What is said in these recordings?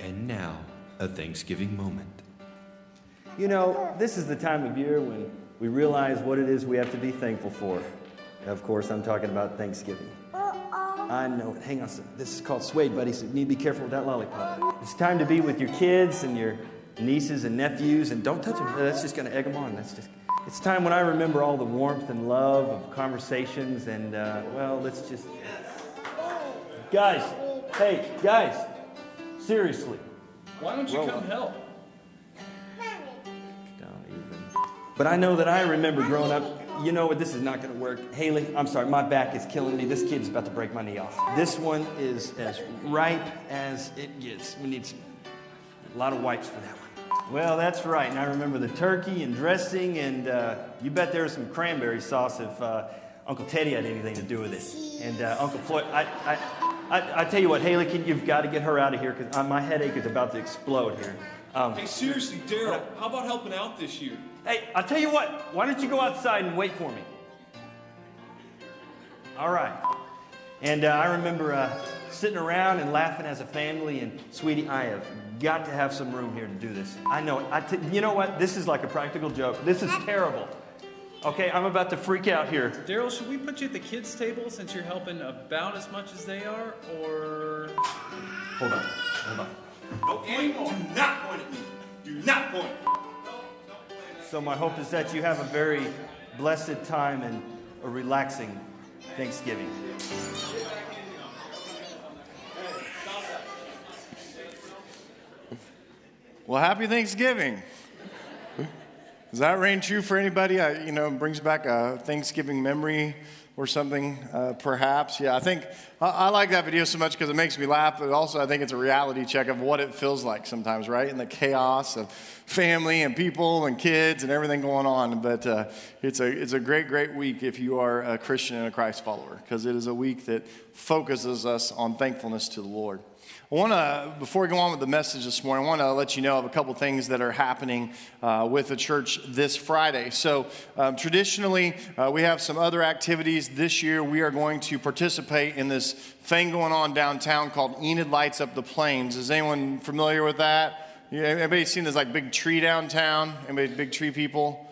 And now, a Thanksgiving moment. You know, this is the time of year when we realize what it is we have to be thankful for. Of course, I'm talking about Thanksgiving. I know it. Hang on. a. This is called suede, buddy, so you need to be careful with that lollipop. It's time to be with your kids and your nieces and nephews, and don't touch them. That's just going to egg them on. That's just. It's time when I remember all the warmth and love of conversations, and uh, well, let's just. Guys, hey, guys, seriously. Why don't you Roll come up. help? Don't even. But I know that I remember growing up. You know what? This is not going to work. Haley, I'm sorry. My back is killing me. This kid's about to break my knee off. This one is as ripe as it gets. We need some, a lot of wipes for that one. Well, that's right. And I remember the turkey and dressing, and uh, you bet there was some cranberry sauce if uh, Uncle Teddy had anything to do with it. And uh, Uncle Floyd, I, I, I, I tell you what, Haley, can, you've got to get her out of here because my headache is about to explode here. Um, Hey, seriously, Daryl, how about helping out this year? Hey, I'll tell you what. Why don't you go outside and wait for me? All right. And uh, I remember uh, sitting around and laughing as a family. And sweetie, I have got to have some room here to do this. I know it. You know what? This is like a practical joke. This is terrible. Okay, I'm about to freak out here. Daryl, should we put you at the kids' table since you're helping about as much as they are, or? Hold on. Hold on. Don't point. Do not point at me. Do not point. So my hope is that you have a very blessed time and a relaxing Thanksgiving. Well, happy Thanksgiving. Does that ring true for anybody? I, you know, brings back a Thanksgiving memory or something, uh, perhaps. Yeah, I think I, I like that video so much because it makes me laugh, but also I think it's a reality check of what it feels like sometimes, right? In the chaos of family and people and kids and everything going on. But uh, it's, a, it's a great, great week if you are a Christian and a Christ follower because it is a week that focuses us on thankfulness to the Lord. I want to, before we go on with the message this morning, I want to let you know of a couple things that are happening uh, with the church this Friday. So, um, traditionally, uh, we have some other activities. This year, we are going to participate in this thing going on downtown called Enid Lights Up the Plains. Is anyone familiar with that? Yeah, Anybody seen this like big tree downtown? Anybody big tree people?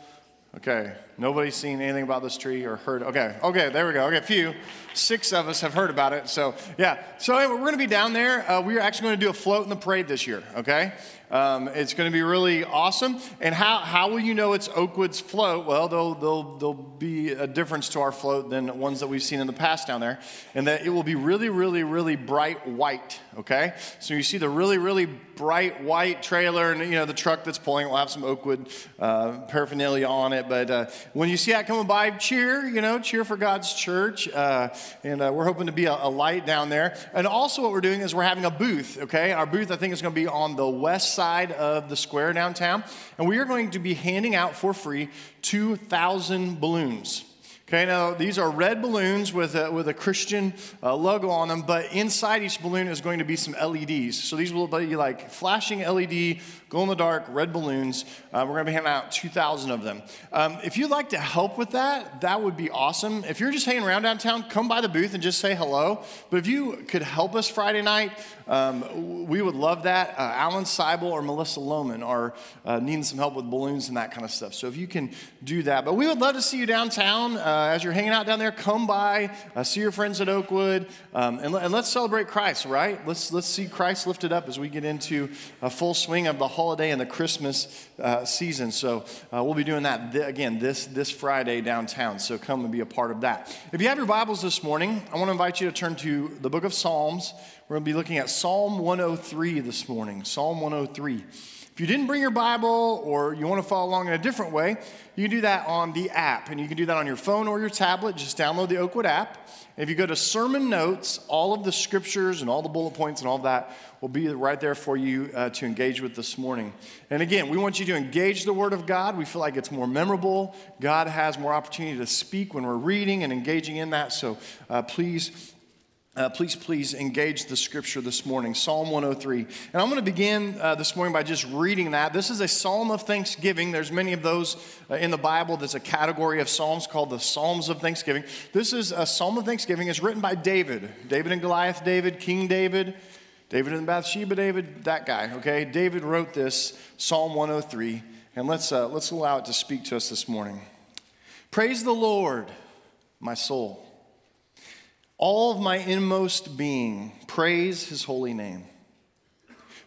Okay, nobody's seen anything about this tree or heard. Okay, okay, there we go. Okay, a few. Six of us have heard about it. So, yeah. So, anyway, we're going to be down there. Uh, we are actually going to do a float in the parade this year, okay? Um, it's going to be really awesome. And how, how will you know it's Oakwood's float? Well, there'll, there'll, there'll be a difference to our float than ones that we've seen in the past down there, and that it will be really, really, really bright white, okay? So, you see the really, really bright white trailer and, you know, the truck that's pulling it will have some Oakwood uh, paraphernalia on it. But uh, when you see that coming by, cheer, you know, cheer for God's church. Uh, and uh, we're hoping to be a, a light down there. And also, what we're doing is we're having a booth, okay? Our booth, I think, is going to be on the west side of the square downtown. And we are going to be handing out for free 2,000 balloons. Okay, now these are red balloons with a, with a Christian uh, logo on them, but inside each balloon is going to be some LEDs. So these will be like flashing LED, glow in the dark, red balloons. Uh, we're going to be handing out 2,000 of them. Um, if you'd like to help with that, that would be awesome. If you're just hanging around downtown, come by the booth and just say hello. But if you could help us Friday night, um, we would love that. Uh, Alan Seibel or Melissa Lohman are uh, needing some help with balloons and that kind of stuff. So if you can do that. But we would love to see you downtown. Uh, as you're hanging out down there, come by, uh, see your friends at Oakwood, um, and, and let's celebrate Christ, right? Let's, let's see Christ lifted up as we get into a full swing of the holiday and the Christmas uh, season. So uh, we'll be doing that th- again this, this Friday downtown. So come and be a part of that. If you have your Bibles this morning, I want to invite you to turn to the book of Psalms. We're going to be looking at Psalm 103 this morning. Psalm 103. If you didn't bring your Bible or you want to follow along in a different way, you can do that on the app. And you can do that on your phone or your tablet. Just download the Oakwood app. And if you go to sermon notes, all of the scriptures and all the bullet points and all that will be right there for you uh, to engage with this morning. And again, we want you to engage the Word of God. We feel like it's more memorable. God has more opportunity to speak when we're reading and engaging in that. So uh, please uh, please, please engage the scripture this morning, Psalm 103. And I'm going to begin uh, this morning by just reading that. This is a psalm of thanksgiving. There's many of those uh, in the Bible. There's a category of psalms called the Psalms of Thanksgiving. This is a psalm of thanksgiving. It's written by David, David and Goliath, David, King David. David and Bathsheba, David, that guy, okay? David wrote this, Psalm 103, and let's, uh, let's allow it to speak to us this morning. Praise the Lord, my soul. All of my inmost being, praise his holy name.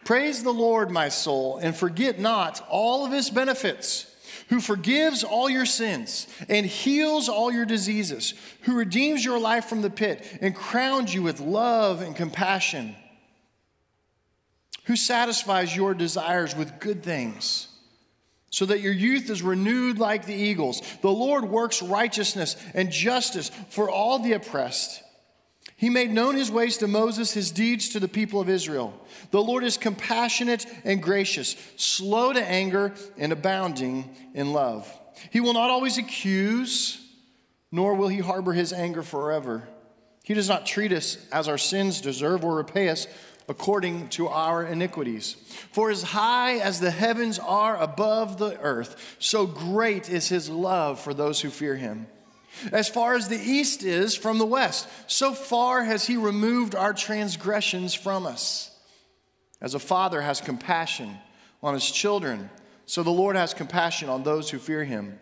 Praise the Lord, my soul, and forget not all of his benefits who forgives all your sins and heals all your diseases, who redeems your life from the pit and crowns you with love and compassion, who satisfies your desires with good things, so that your youth is renewed like the eagles. The Lord works righteousness and justice for all the oppressed. He made known his ways to Moses, his deeds to the people of Israel. The Lord is compassionate and gracious, slow to anger, and abounding in love. He will not always accuse, nor will he harbor his anger forever. He does not treat us as our sins deserve or repay us according to our iniquities. For as high as the heavens are above the earth, so great is his love for those who fear him. As far as the east is from the west, so far has he removed our transgressions from us. As a father has compassion on his children, so the Lord has compassion on those who fear him.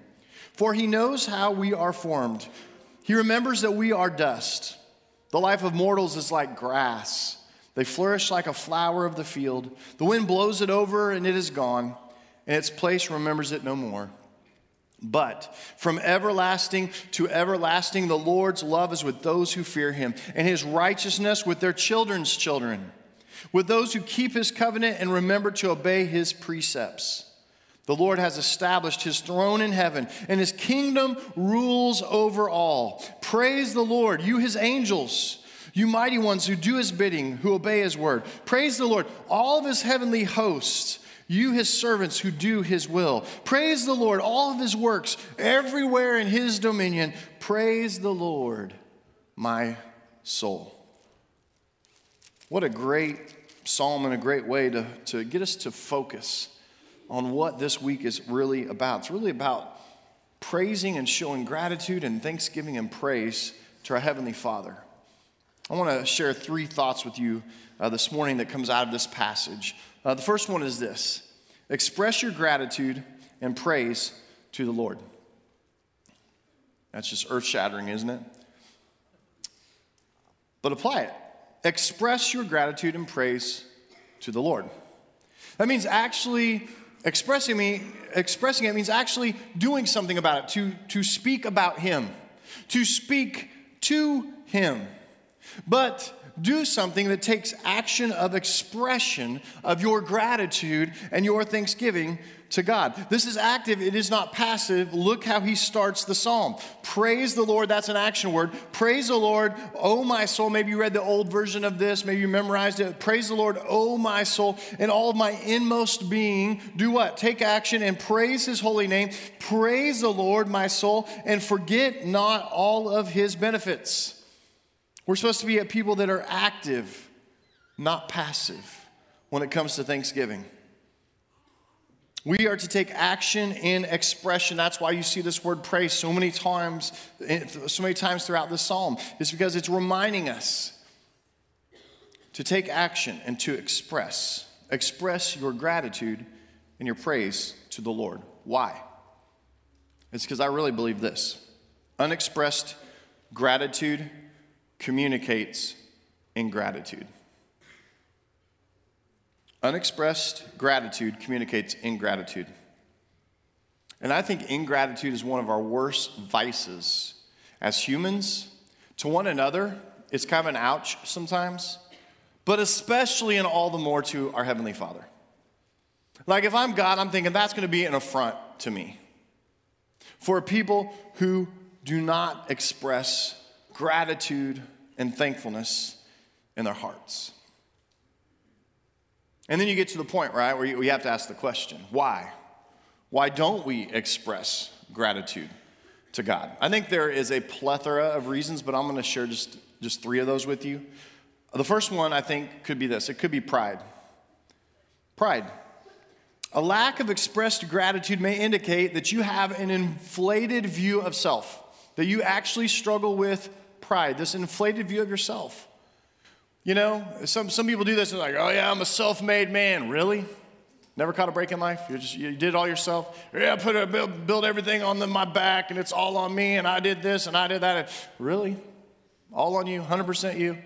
For he knows how we are formed. He remembers that we are dust. The life of mortals is like grass. They flourish like a flower of the field. The wind blows it over and it is gone, and its place remembers it no more. But from everlasting to everlasting, the Lord's love is with those who fear him, and his righteousness with their children's children, with those who keep his covenant and remember to obey his precepts. The Lord has established his throne in heaven, and his kingdom rules over all. Praise the Lord, you his angels, you mighty ones who do his bidding, who obey his word. Praise the Lord, all of his heavenly hosts you, his servants who do his will. Praise the Lord, all of his works, everywhere in his dominion. Praise the Lord, my soul. What a great psalm and a great way to, to get us to focus on what this week is really about. It's really about praising and showing gratitude and thanksgiving and praise to our Heavenly Father. I want to share three thoughts with you uh, this morning that comes out of this passage. Uh, the first one is this express your gratitude and praise to the Lord. That's just earth shattering, isn't it? But apply it. Express your gratitude and praise to the Lord. That means actually expressing me expressing it means actually doing something about it to, to speak about him to speak to him but do something that takes action of expression of your gratitude and your thanksgiving to God. This is active, it is not passive. Look how he starts the psalm. Praise the Lord, that's an action word. Praise the Lord, oh my soul. Maybe you read the old version of this, maybe you memorized it. Praise the Lord, oh my soul, and all of my inmost being. Do what? Take action and praise his holy name. Praise the Lord, my soul, and forget not all of his benefits. We're supposed to be a people that are active, not passive, when it comes to Thanksgiving. We are to take action in expression. That's why you see this word praise so many times, so many times throughout the psalm. It's because it's reminding us to take action and to express. Express your gratitude and your praise to the Lord. Why? It's because I really believe this. Unexpressed gratitude communicates ingratitude. Unexpressed gratitude communicates ingratitude. And I think ingratitude is one of our worst vices as humans to one another. It's kind of an ouch sometimes, but especially and all the more to our Heavenly Father. Like if I'm God, I'm thinking that's going to be an affront to me. For people who do not express gratitude and thankfulness in their hearts. And then you get to the point, right, where you, have to ask the question why? Why don't we express gratitude to God? I think there is a plethora of reasons, but I'm going to share just, just three of those with you. The first one, I think, could be this it could be pride. Pride. A lack of expressed gratitude may indicate that you have an inflated view of self, that you actually struggle with pride, this inflated view of yourself. You know, some, some people do this and they're like, oh yeah, I'm a self-made man. Really? Never caught a break in life? You, just, you did it all yourself? Yeah, I put a, build, build everything on the, my back and it's all on me and I did this and I did that. Really? All on you? 100% you?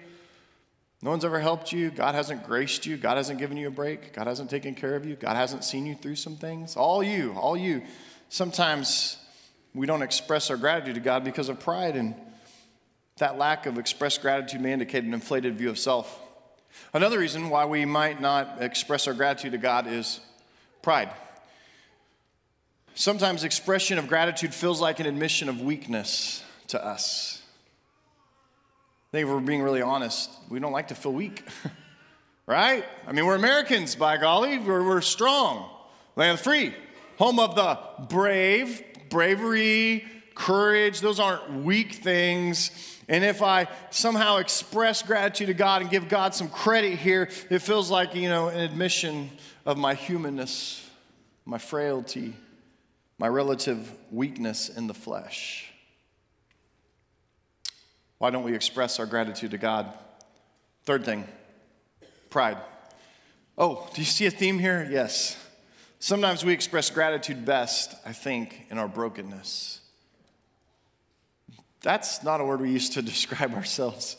No one's ever helped you. God hasn't graced you. God hasn't given you a break. God hasn't taken care of you. God hasn't seen you through some things. All you, all you. Sometimes we don't express our gratitude to God because of pride, and that lack of expressed gratitude may indicate an inflated view of self. Another reason why we might not express our gratitude to God is pride. Sometimes expression of gratitude feels like an admission of weakness to us. I think if we're being really honest, we don't like to feel weak, right? I mean, we're Americans, by golly, we're, we're strong, land free, home of the brave, bravery, courage. Those aren't weak things. And if I somehow express gratitude to God and give God some credit here, it feels like, you know, an admission of my humanness, my frailty, my relative weakness in the flesh. Why don't we express our gratitude to God? Third thing, pride. Oh, do you see a theme here? Yes. Sometimes we express gratitude best, I think, in our brokenness. That's not a word we use to describe ourselves.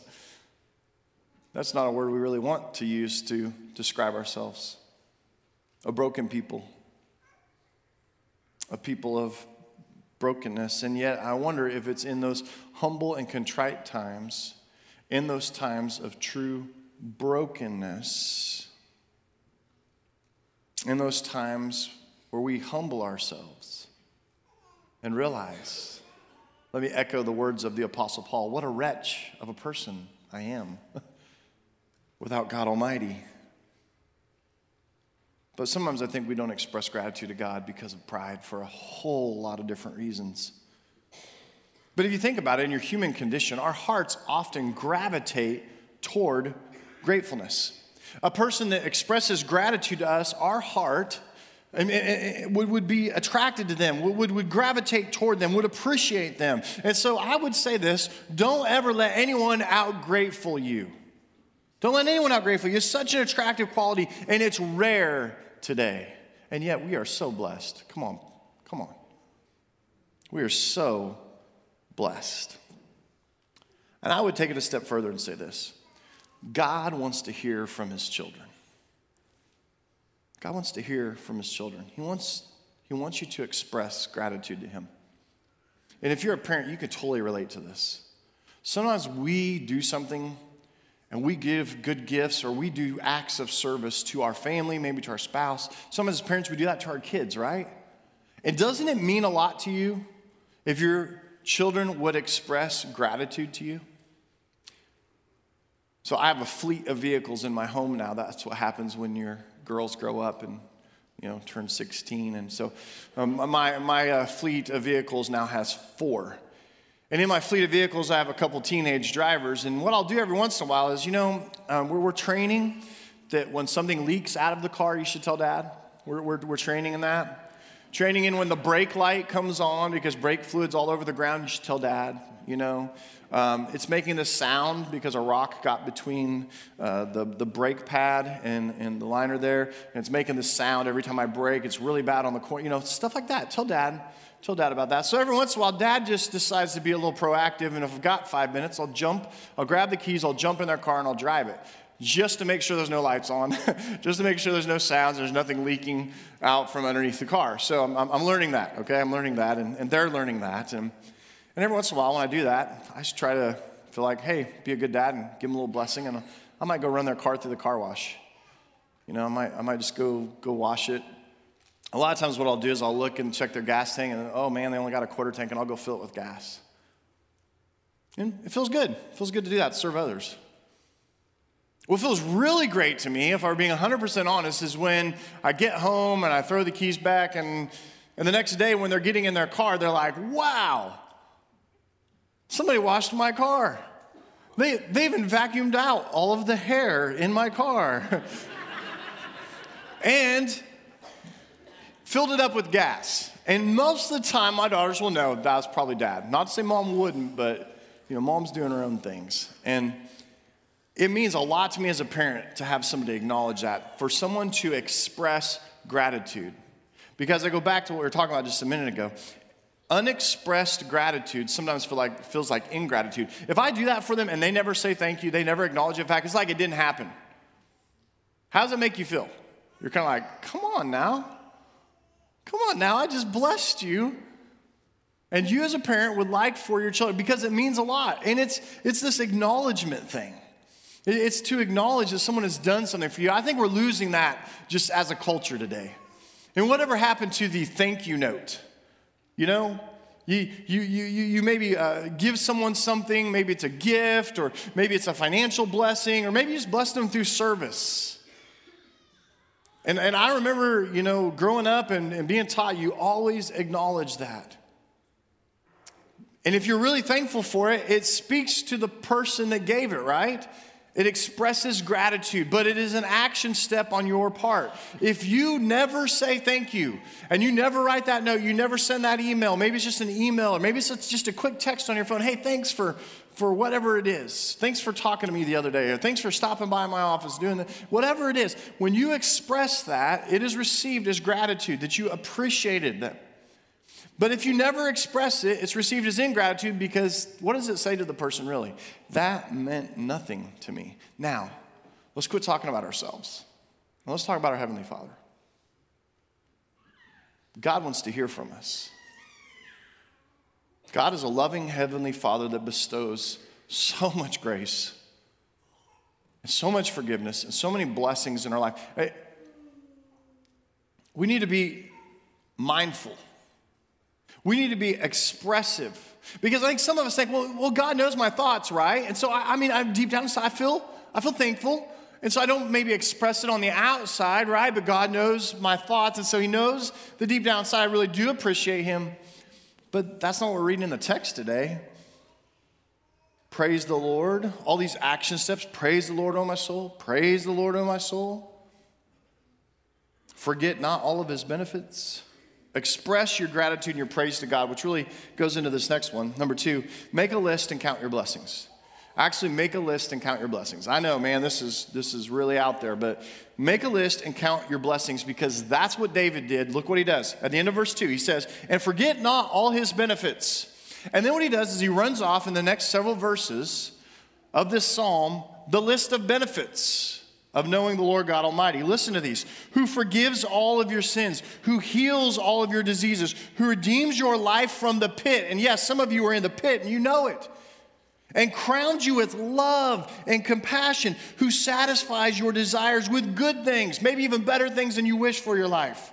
That's not a word we really want to use to describe ourselves. A broken people, a people of brokenness. And yet, I wonder if it's in those humble and contrite times, in those times of true brokenness, in those times where we humble ourselves and realize let me echo the words of the Apostle Paul What a wretch of a person I am without God Almighty. But sometimes I think we don't express gratitude to God because of pride for a whole lot of different reasons. But if you think about it, in your human condition, our hearts often gravitate toward gratefulness. A person that expresses gratitude to us, our heart would, would be attracted to them, would, would gravitate toward them, would appreciate them. And so I would say this don't ever let anyone outgrateful you. Don't let anyone outgrateful you. It's such an attractive quality, and it's rare today. And yet we are so blessed. Come on, come on. We are so blessed. And I would take it a step further and say this God wants to hear from his children. God wants to hear from his children. He wants, he wants you to express gratitude to him. And if you're a parent, you can totally relate to this. Sometimes we do something and we give good gifts or we do acts of service to our family, maybe to our spouse. Sometimes as parents, we do that to our kids, right? And doesn't it mean a lot to you if your children would express gratitude to you? So I have a fleet of vehicles in my home now. That's what happens when your girls grow up and you know turn 16. And so um, my, my uh, fleet of vehicles now has four. And in my fleet of vehicles, I have a couple teenage drivers. And what I'll do every once in a while is, you know, um, we're, we're training that when something leaks out of the car, you should tell dad. We're, we're, we're training in that. Training in when the brake light comes on because brake fluid's all over the ground, you should tell dad, you know. Um, it's making this sound because a rock got between uh, the, the brake pad and, and the liner there, and it's making this sound every time I brake. It's really bad on the corner, you know, stuff like that. Tell dad, tell dad about that. So every once in a while, dad just decides to be a little proactive, and if I've got five minutes, I'll jump, I'll grab the keys, I'll jump in their car, and I'll drive it just to make sure there's no lights on, just to make sure there's no sounds, there's nothing leaking out from underneath the car. So I'm, I'm learning that, okay? I'm learning that, and, and they're learning that. And and every once in a while, when I do that, I just try to feel like, hey, be a good dad and give them a little blessing. And I might go run their car through the car wash. You know, I might, I might just go, go wash it. A lot of times, what I'll do is I'll look and check their gas tank, and oh man, they only got a quarter tank, and I'll go fill it with gas. And it feels good. It feels good to do that, serve others. What feels really great to me, if I were being 100% honest, is when I get home and I throw the keys back, and, and the next day when they're getting in their car, they're like, wow, Somebody washed my car. They, they even vacuumed out all of the hair in my car and filled it up with gas. And most of the time, my daughters will know that was probably dad. Not to say mom wouldn't, but you know, mom's doing her own things. And it means a lot to me as a parent to have somebody acknowledge that, for someone to express gratitude. Because I go back to what we were talking about just a minute ago. Unexpressed gratitude sometimes feel like, feels like ingratitude. If I do that for them and they never say thank you, they never acknowledge it, in fact, it's like it didn't happen. How does it make you feel? You're kind of like, come on now. Come on now, I just blessed you. And you as a parent would like for your children, because it means a lot. And it's, it's this acknowledgement thing. It's to acknowledge that someone has done something for you. I think we're losing that just as a culture today. And whatever happened to the thank you note? You know, you, you, you, you maybe uh, give someone something, maybe it's a gift, or maybe it's a financial blessing, or maybe you just bless them through service. And, and I remember, you know, growing up and, and being taught, you always acknowledge that. And if you're really thankful for it, it speaks to the person that gave it, right? It expresses gratitude, but it is an action step on your part. If you never say thank you and you never write that note, you never send that email, maybe it's just an email or maybe it's just a quick text on your phone hey, thanks for, for whatever it is. Thanks for talking to me the other day, or thanks for stopping by my office, doing that. Whatever it is, when you express that, it is received as gratitude that you appreciated them. But if you never express it, it's received as ingratitude because what does it say to the person really? That meant nothing to me. Now, let's quit talking about ourselves. let's talk about our Heavenly Father. God wants to hear from us. God is a loving Heavenly Father that bestows so much grace and so much forgiveness and so many blessings in our life. We need to be mindful. We need to be expressive. Because I think some of us think, well, well God knows my thoughts, right? And so, I, I mean, I'm deep down inside, I feel, I feel thankful. And so I don't maybe express it on the outside, right? But God knows my thoughts. And so He knows the deep down inside, I really do appreciate Him. But that's not what we're reading in the text today. Praise the Lord. All these action steps. Praise the Lord, O my soul. Praise the Lord, O my soul. Forget not all of his benefits. Express your gratitude and your praise to God, which really goes into this next one. Number two, make a list and count your blessings. Actually, make a list and count your blessings. I know, man, this is, this is really out there, but make a list and count your blessings because that's what David did. Look what he does. At the end of verse 2, he says, And forget not all his benefits. And then what he does is he runs off in the next several verses of this psalm the list of benefits of knowing the Lord God Almighty. Listen to these who forgives all of your sins, who heals all of your diseases, who redeems your life from the pit. And yes, some of you are in the pit and you know it and crowns you with love and compassion, who satisfies your desires with good things, maybe even better things than you wish for your life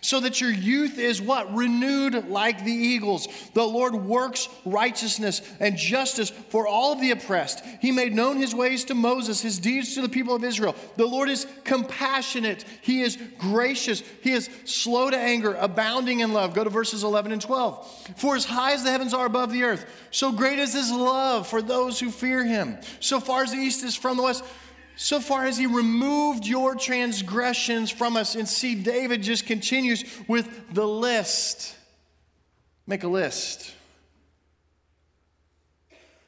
so that your youth is what? Renewed like the eagles. The Lord works righteousness and justice for all of the oppressed. He made known his ways to Moses, his deeds to the people of Israel. The Lord is compassionate, he is gracious, he is slow to anger, abounding in love. Go to verses 11 and 12. For as high as the heavens are above the earth, so great is his love for those who fear him. So far as the east is from the west, so far as he removed your transgressions from us. And see, David just continues with the list. Make a list.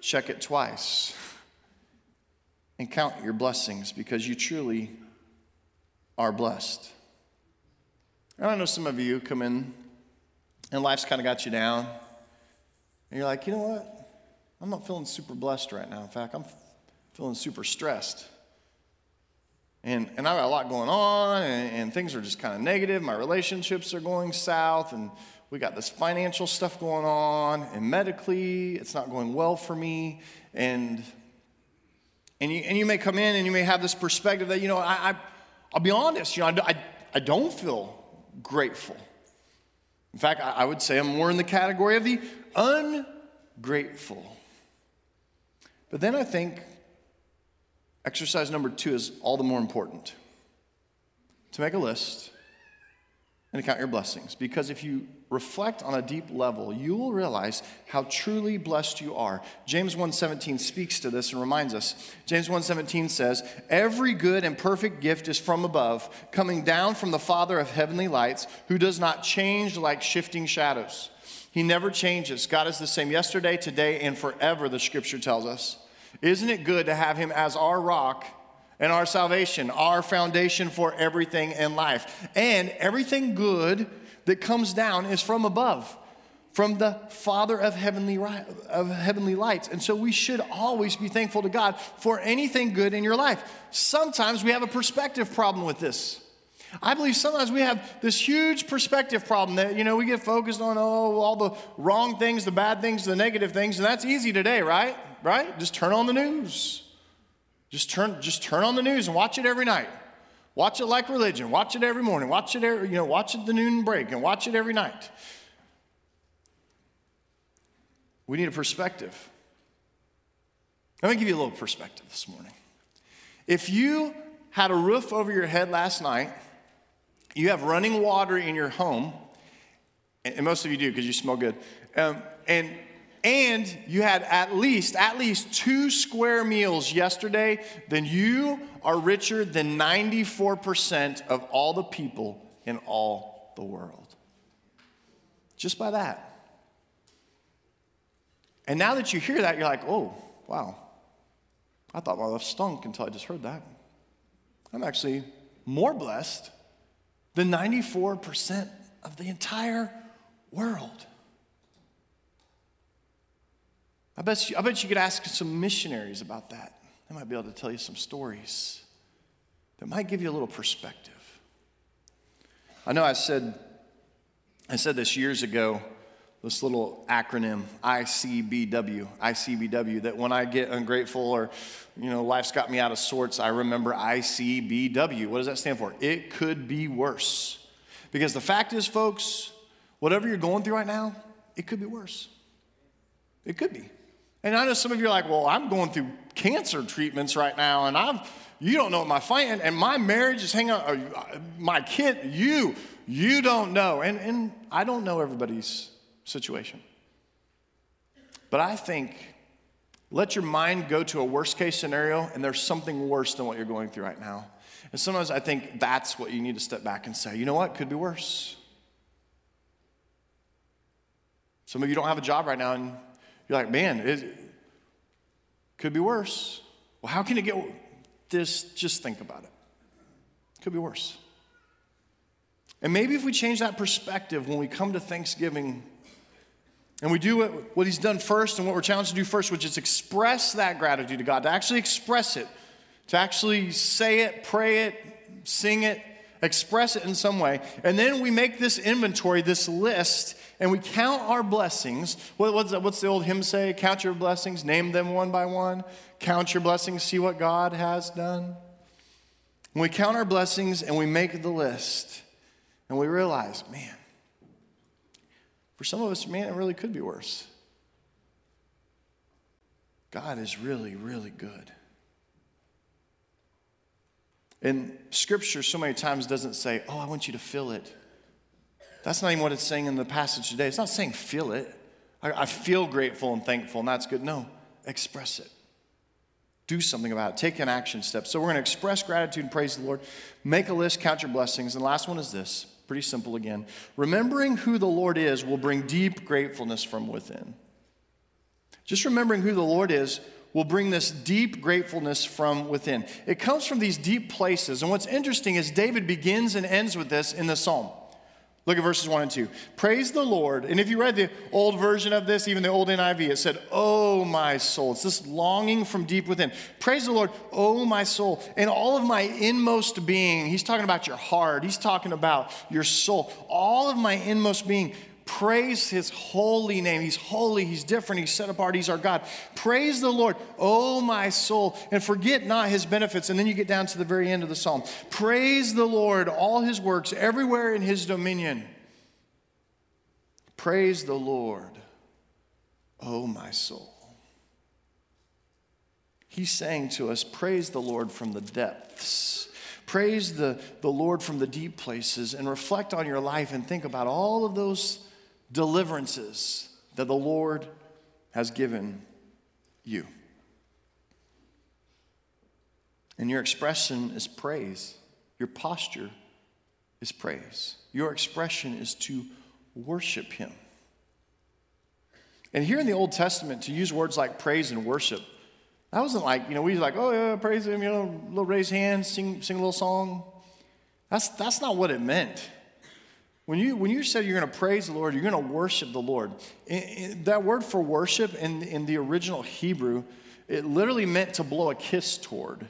Check it twice. And count your blessings because you truly are blessed. And I know some of you come in and life's kind of got you down. And you're like, you know what? I'm not feeling super blessed right now. In fact, I'm feeling super stressed. And, and I've got a lot going on, and, and things are just kind of negative. My relationships are going south, and we got this financial stuff going on, and medically, it's not going well for me. And, and, you, and you may come in and you may have this perspective that, you know, I, I, will be honest, you know, I, I, I don't feel grateful. In fact, I, I would say I'm more in the category of the ungrateful. But then I think Exercise number two is all the more important to make a list and to count your blessings. Because if you reflect on a deep level, you will realize how truly blessed you are. James 1:17 speaks to this and reminds us. James 1:17 says, "Every good and perfect gift is from above, coming down from the Father of heavenly lights, who does not change like shifting shadows." He never changes. God is the same yesterday, today, and forever, the scripture tells us. Isn't it good to have him as our rock and our salvation, our foundation for everything in life? And everything good that comes down is from above, from the Father of heavenly, of heavenly lights. And so we should always be thankful to God for anything good in your life. Sometimes we have a perspective problem with this. I believe sometimes we have this huge perspective problem that, you know, we get focused on, oh, all the wrong things, the bad things, the negative things, and that's easy today, right? Right? Just turn on the news. Just turn, just turn on the news and watch it every night. Watch it like religion. Watch it every morning. Watch it every, you know, watch it the noon break and watch it every night. We need a perspective. Let me give you a little perspective this morning. If you had a roof over your head last night you have running water in your home, and most of you do because you smell good, um, and and you had at least at least two square meals yesterday, then you are richer than 94% of all the people in all the world. Just by that. And now that you hear that, you're like, oh, wow. I thought my life stunk until I just heard that. I'm actually more blessed than 94% of the entire world. I bet, you, I bet you could ask some missionaries about that. They might be able to tell you some stories that might give you a little perspective. I know I said, I said this years ago, this little acronym, ICBW, ICBW, that when I get ungrateful or, you know, life's got me out of sorts, I remember ICBW. What does that stand for? It could be worse. Because the fact is, folks, whatever you're going through right now, it could be worse. It could be. And I know some of you are like, well, I'm going through cancer treatments right now, and I've, you don't know what my fight, and my marriage is hanging on, uh, my kid, you, you don't know. And, and I don't know everybody's situation. But I think let your mind go to a worst case scenario, and there's something worse than what you're going through right now. And sometimes I think that's what you need to step back and say, you know what, could be worse. Some of you don't have a job right now, and you're like, man, it could be worse. Well, how can it get this? Just think about it. Could be worse. And maybe if we change that perspective when we come to Thanksgiving and we do what, what he's done first and what we're challenged to do first, which is express that gratitude to God, to actually express it, to actually say it, pray it, sing it, express it in some way. And then we make this inventory, this list, and we count our blessings. What, what's, the, what's the old hymn say? Count your blessings, name them one by one. Count your blessings, see what God has done. When we count our blessings and we make the list, and we realize, man, for some of us, man, it really could be worse. God is really, really good. And scripture so many times doesn't say, oh, I want you to feel it. That's not even what it's saying in the passage today. It's not saying feel it. I, I feel grateful and thankful, and that's good. No, express it. Do something about it. Take an action step. So we're going to express gratitude and praise the Lord. Make a list, count your blessings. And the last one is this Pretty simple again. Remembering who the Lord is will bring deep gratefulness from within. Just remembering who the Lord is will bring this deep gratefulness from within. It comes from these deep places. And what's interesting is David begins and ends with this in the psalm. Look at verses 1 and 2. Praise the Lord. And if you read the old version of this, even the old NIV, it said, Oh, my soul. It's this longing from deep within. Praise the Lord, oh, my soul. And all of my inmost being, he's talking about your heart, he's talking about your soul. All of my inmost being, praise his holy name. He's holy, he's different, he's set apart, he's our God. Praise the Lord, oh my soul, and forget not his benefits. And then you get down to the very end of the psalm. Praise the Lord, all his works, everywhere in his dominion. Praise the Lord, oh my soul. He's saying to us, Praise the Lord from the depths. Praise the, the Lord from the deep places and reflect on your life and think about all of those deliverances that the Lord has given you. And your expression is praise. Your posture is praise. Your expression is to worship Him. And here in the Old Testament, to use words like praise and worship, That wasn't like, you know, we like, oh yeah, praise him, you know, little raise hands, sing, sing a little song. That's, that's not what it meant. When you, when you said you're going to praise the Lord, you're going to worship the Lord. That word for worship in, in the original Hebrew, it literally meant to blow a kiss toward.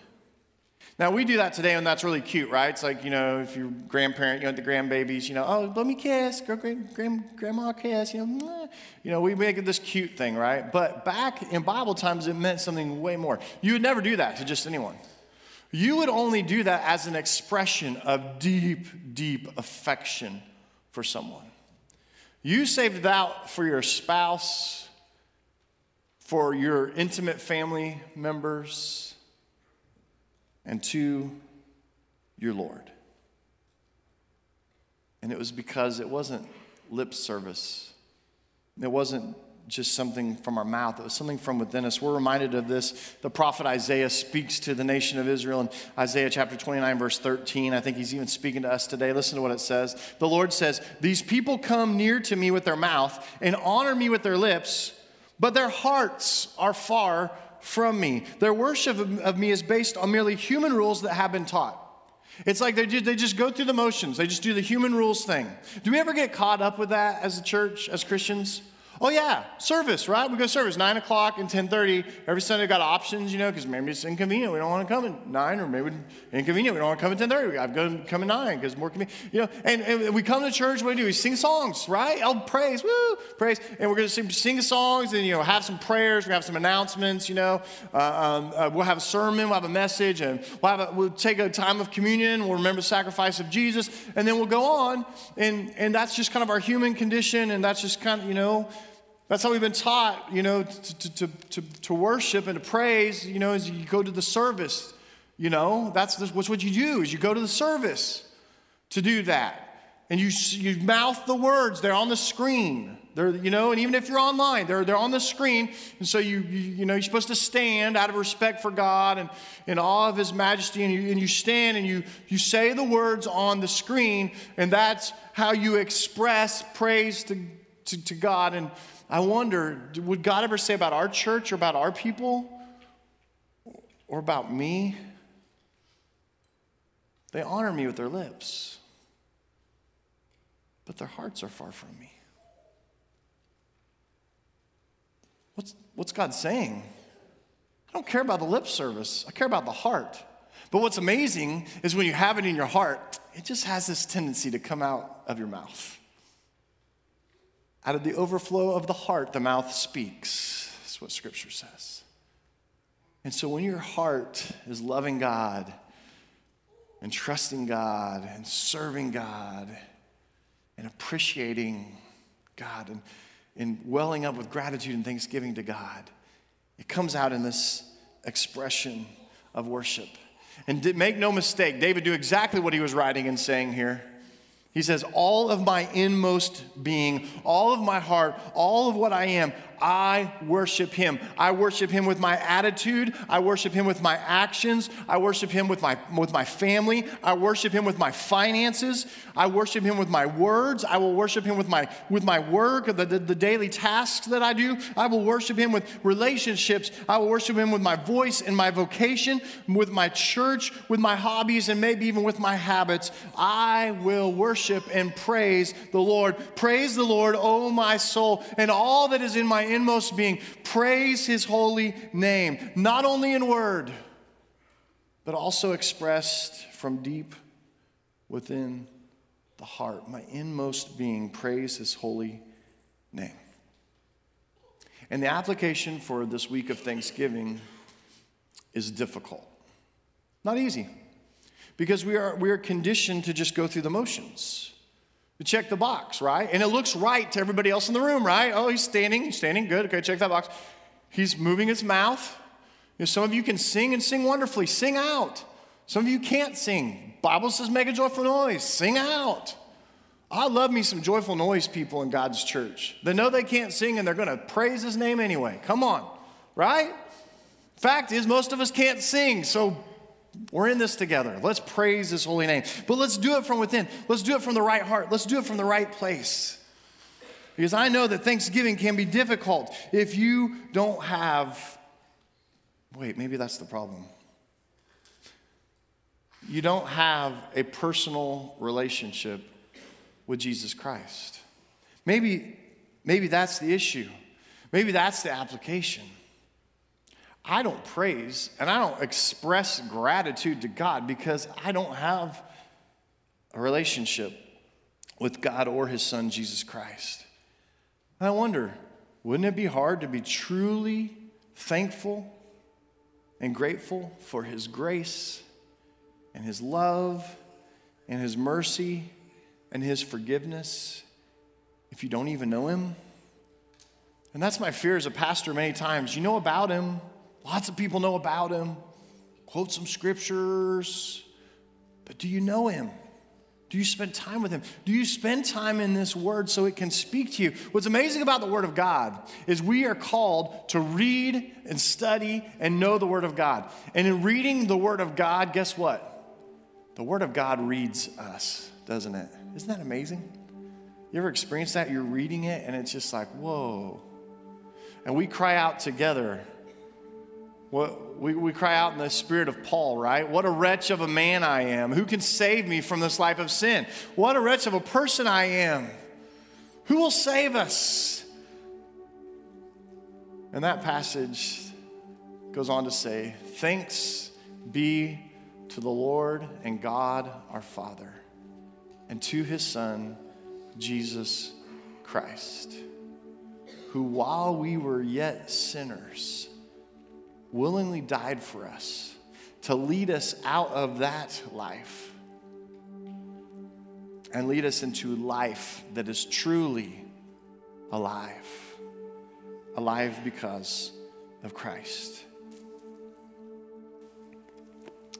Now, we do that today, and that's really cute, right? It's like, you know, if you're grandparent, you know, the grandbabies, you know, oh, let me kiss, go grand, grand, grandma kiss, you know, you know, we make it this cute thing, right? But back in Bible times, it meant something way more. You would never do that to just anyone. You would only do that as an expression of deep, deep affection for someone. You saved it out for your spouse, for your intimate family members, and to your Lord. And it was because it wasn't lip service, it wasn't just something from our mouth, it was something from within us. We're reminded of this. The prophet Isaiah speaks to the nation of Israel in Isaiah chapter 29, verse 13. I think he's even speaking to us today. Listen to what it says. The Lord says, These people come near to me with their mouth and honor me with their lips, but their hearts are far from me. Their worship of me is based on merely human rules that have been taught. It's like they, they just go through the motions. They just do the human rules thing. Do we ever get caught up with that as a church, as Christians? Oh yeah, service, right? We go service nine o'clock and ten thirty every Sunday. We Got options, you know, because maybe it's inconvenient. We don't want to come at nine, or maybe inconvenient. We don't want to come at ten thirty. We got to come at nine because more convenient. You know, and, and, we come to church. What do we do? We sing songs, right? Oh, praise, woo, praise, and we're going to sing, sing, songs and you know have some prayers. We have some announcements. You know, uh, um, uh, we'll have a sermon. We'll have a message, and we'll have a, we'll take a time of communion. We'll remember the sacrifice of Jesus, and then we'll go on. And and that's just kind of our human condition, and that's just kind of you know. That's how we've been taught, you know, to, to, to, to worship and to praise, you know, as you go to the service. You know, that's what's what you do is you go to the service to do that. And you, you mouth the words, they're on the screen. They're, you know, and even if you're online, they're, they're on the screen. And so you, you, you know, you're supposed to stand out of respect for God and in awe of his majesty. And you, and you stand and you, you say the words on the screen. And that's how you express praise to, to, to God. And, I wonder would God ever say about our church or about our people or about me? They honor me with their lips, but their hearts are far from me. What's, what's God saying? I don't care about the lip service, I care about the heart. But what's amazing is when you have it in your heart, it just has this tendency to come out of your mouth. Out of the overflow of the heart, the mouth speaks. That's what Scripture says. And so when your heart is loving God and trusting God and serving God and appreciating God and, and welling up with gratitude and thanksgiving to God, it comes out in this expression of worship. And make no mistake, David knew exactly what he was writing and saying here. He says, All of my inmost being, all of my heart, all of what I am, I worship him. I worship him with my attitude. I worship him with my actions. I worship him with my, with my family. I worship him with my finances. I worship him with my words. I will worship him with my, with my work, the, the, the daily tasks that I do. I will worship him with relationships. I will worship him with my voice and my vocation, with my church, with my hobbies, and maybe even with my habits. I will worship and praise the Lord. Praise the Lord, O my soul, and all that is in my inmost being. Praise his holy name, not only in word, but also expressed from deep within the heart. My inmost being, praise his holy name. And the application for this week of Thanksgiving is difficult. Not easy. Because we are, we are conditioned to just go through the motions. Check the box, right? And it looks right to everybody else in the room, right? Oh, he's standing, he's standing, good. Okay, check that box. He's moving his mouth. You know, some of you can sing and sing wonderfully. Sing out. Some of you can't sing. Bible says make a joyful noise. Sing out. I love me some joyful noise people in God's church. They know they can't sing and they're to praise his name anyway. Come on, right? Fact is, most of us can't sing, so we're in this together. Let's praise his holy name. But let's do it from within. Let's do it from the right heart. Let's do it from the right place. Because I know that Thanksgiving can be difficult if you don't have wait, maybe that's the problem. You don't have a personal relationship with Jesus Christ. Maybe, maybe that's the issue. Maybe that's the application. I don't praise and I don't express gratitude to God because I don't have a relationship with God or His Son, Jesus Christ. I wonder, wouldn't it be hard to be truly thankful and grateful for His grace and His love and His mercy and His forgiveness if you don't even know Him? And that's my fear as a pastor many times. You know about Him, lots of people know about Him, quote some scriptures, but do you know Him? Do you spend time with Him? Do you spend time in this Word so it can speak to you? What's amazing about the Word of God is we are called to read and study and know the Word of God. And in reading the Word of God, guess what? The Word of God reads us, doesn't it? Isn't that amazing? You ever experienced that? You're reading it and it's just like, whoa. And we cry out together. What, we, we cry out in the spirit of Paul, right? What a wretch of a man I am. Who can save me from this life of sin? What a wretch of a person I am. Who will save us? And that passage goes on to say, Thanks be to the Lord and God our Father, and to his Son, Jesus Christ, who while we were yet sinners, willingly died for us to lead us out of that life and lead us into life that is truly alive. Alive because of Christ.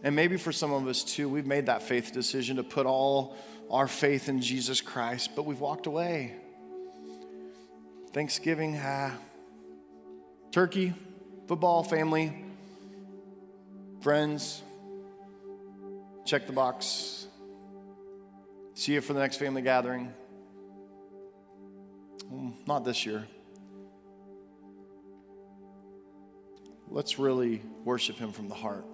And maybe for some of us too, we've made that faith decision to put all our faith in Jesus Christ, but we've walked away. Thanksgiving, ah, turkey, football, family, friends. Check the box. See you for the next family gathering. Mm, not this year. Let's really worship Him from the heart.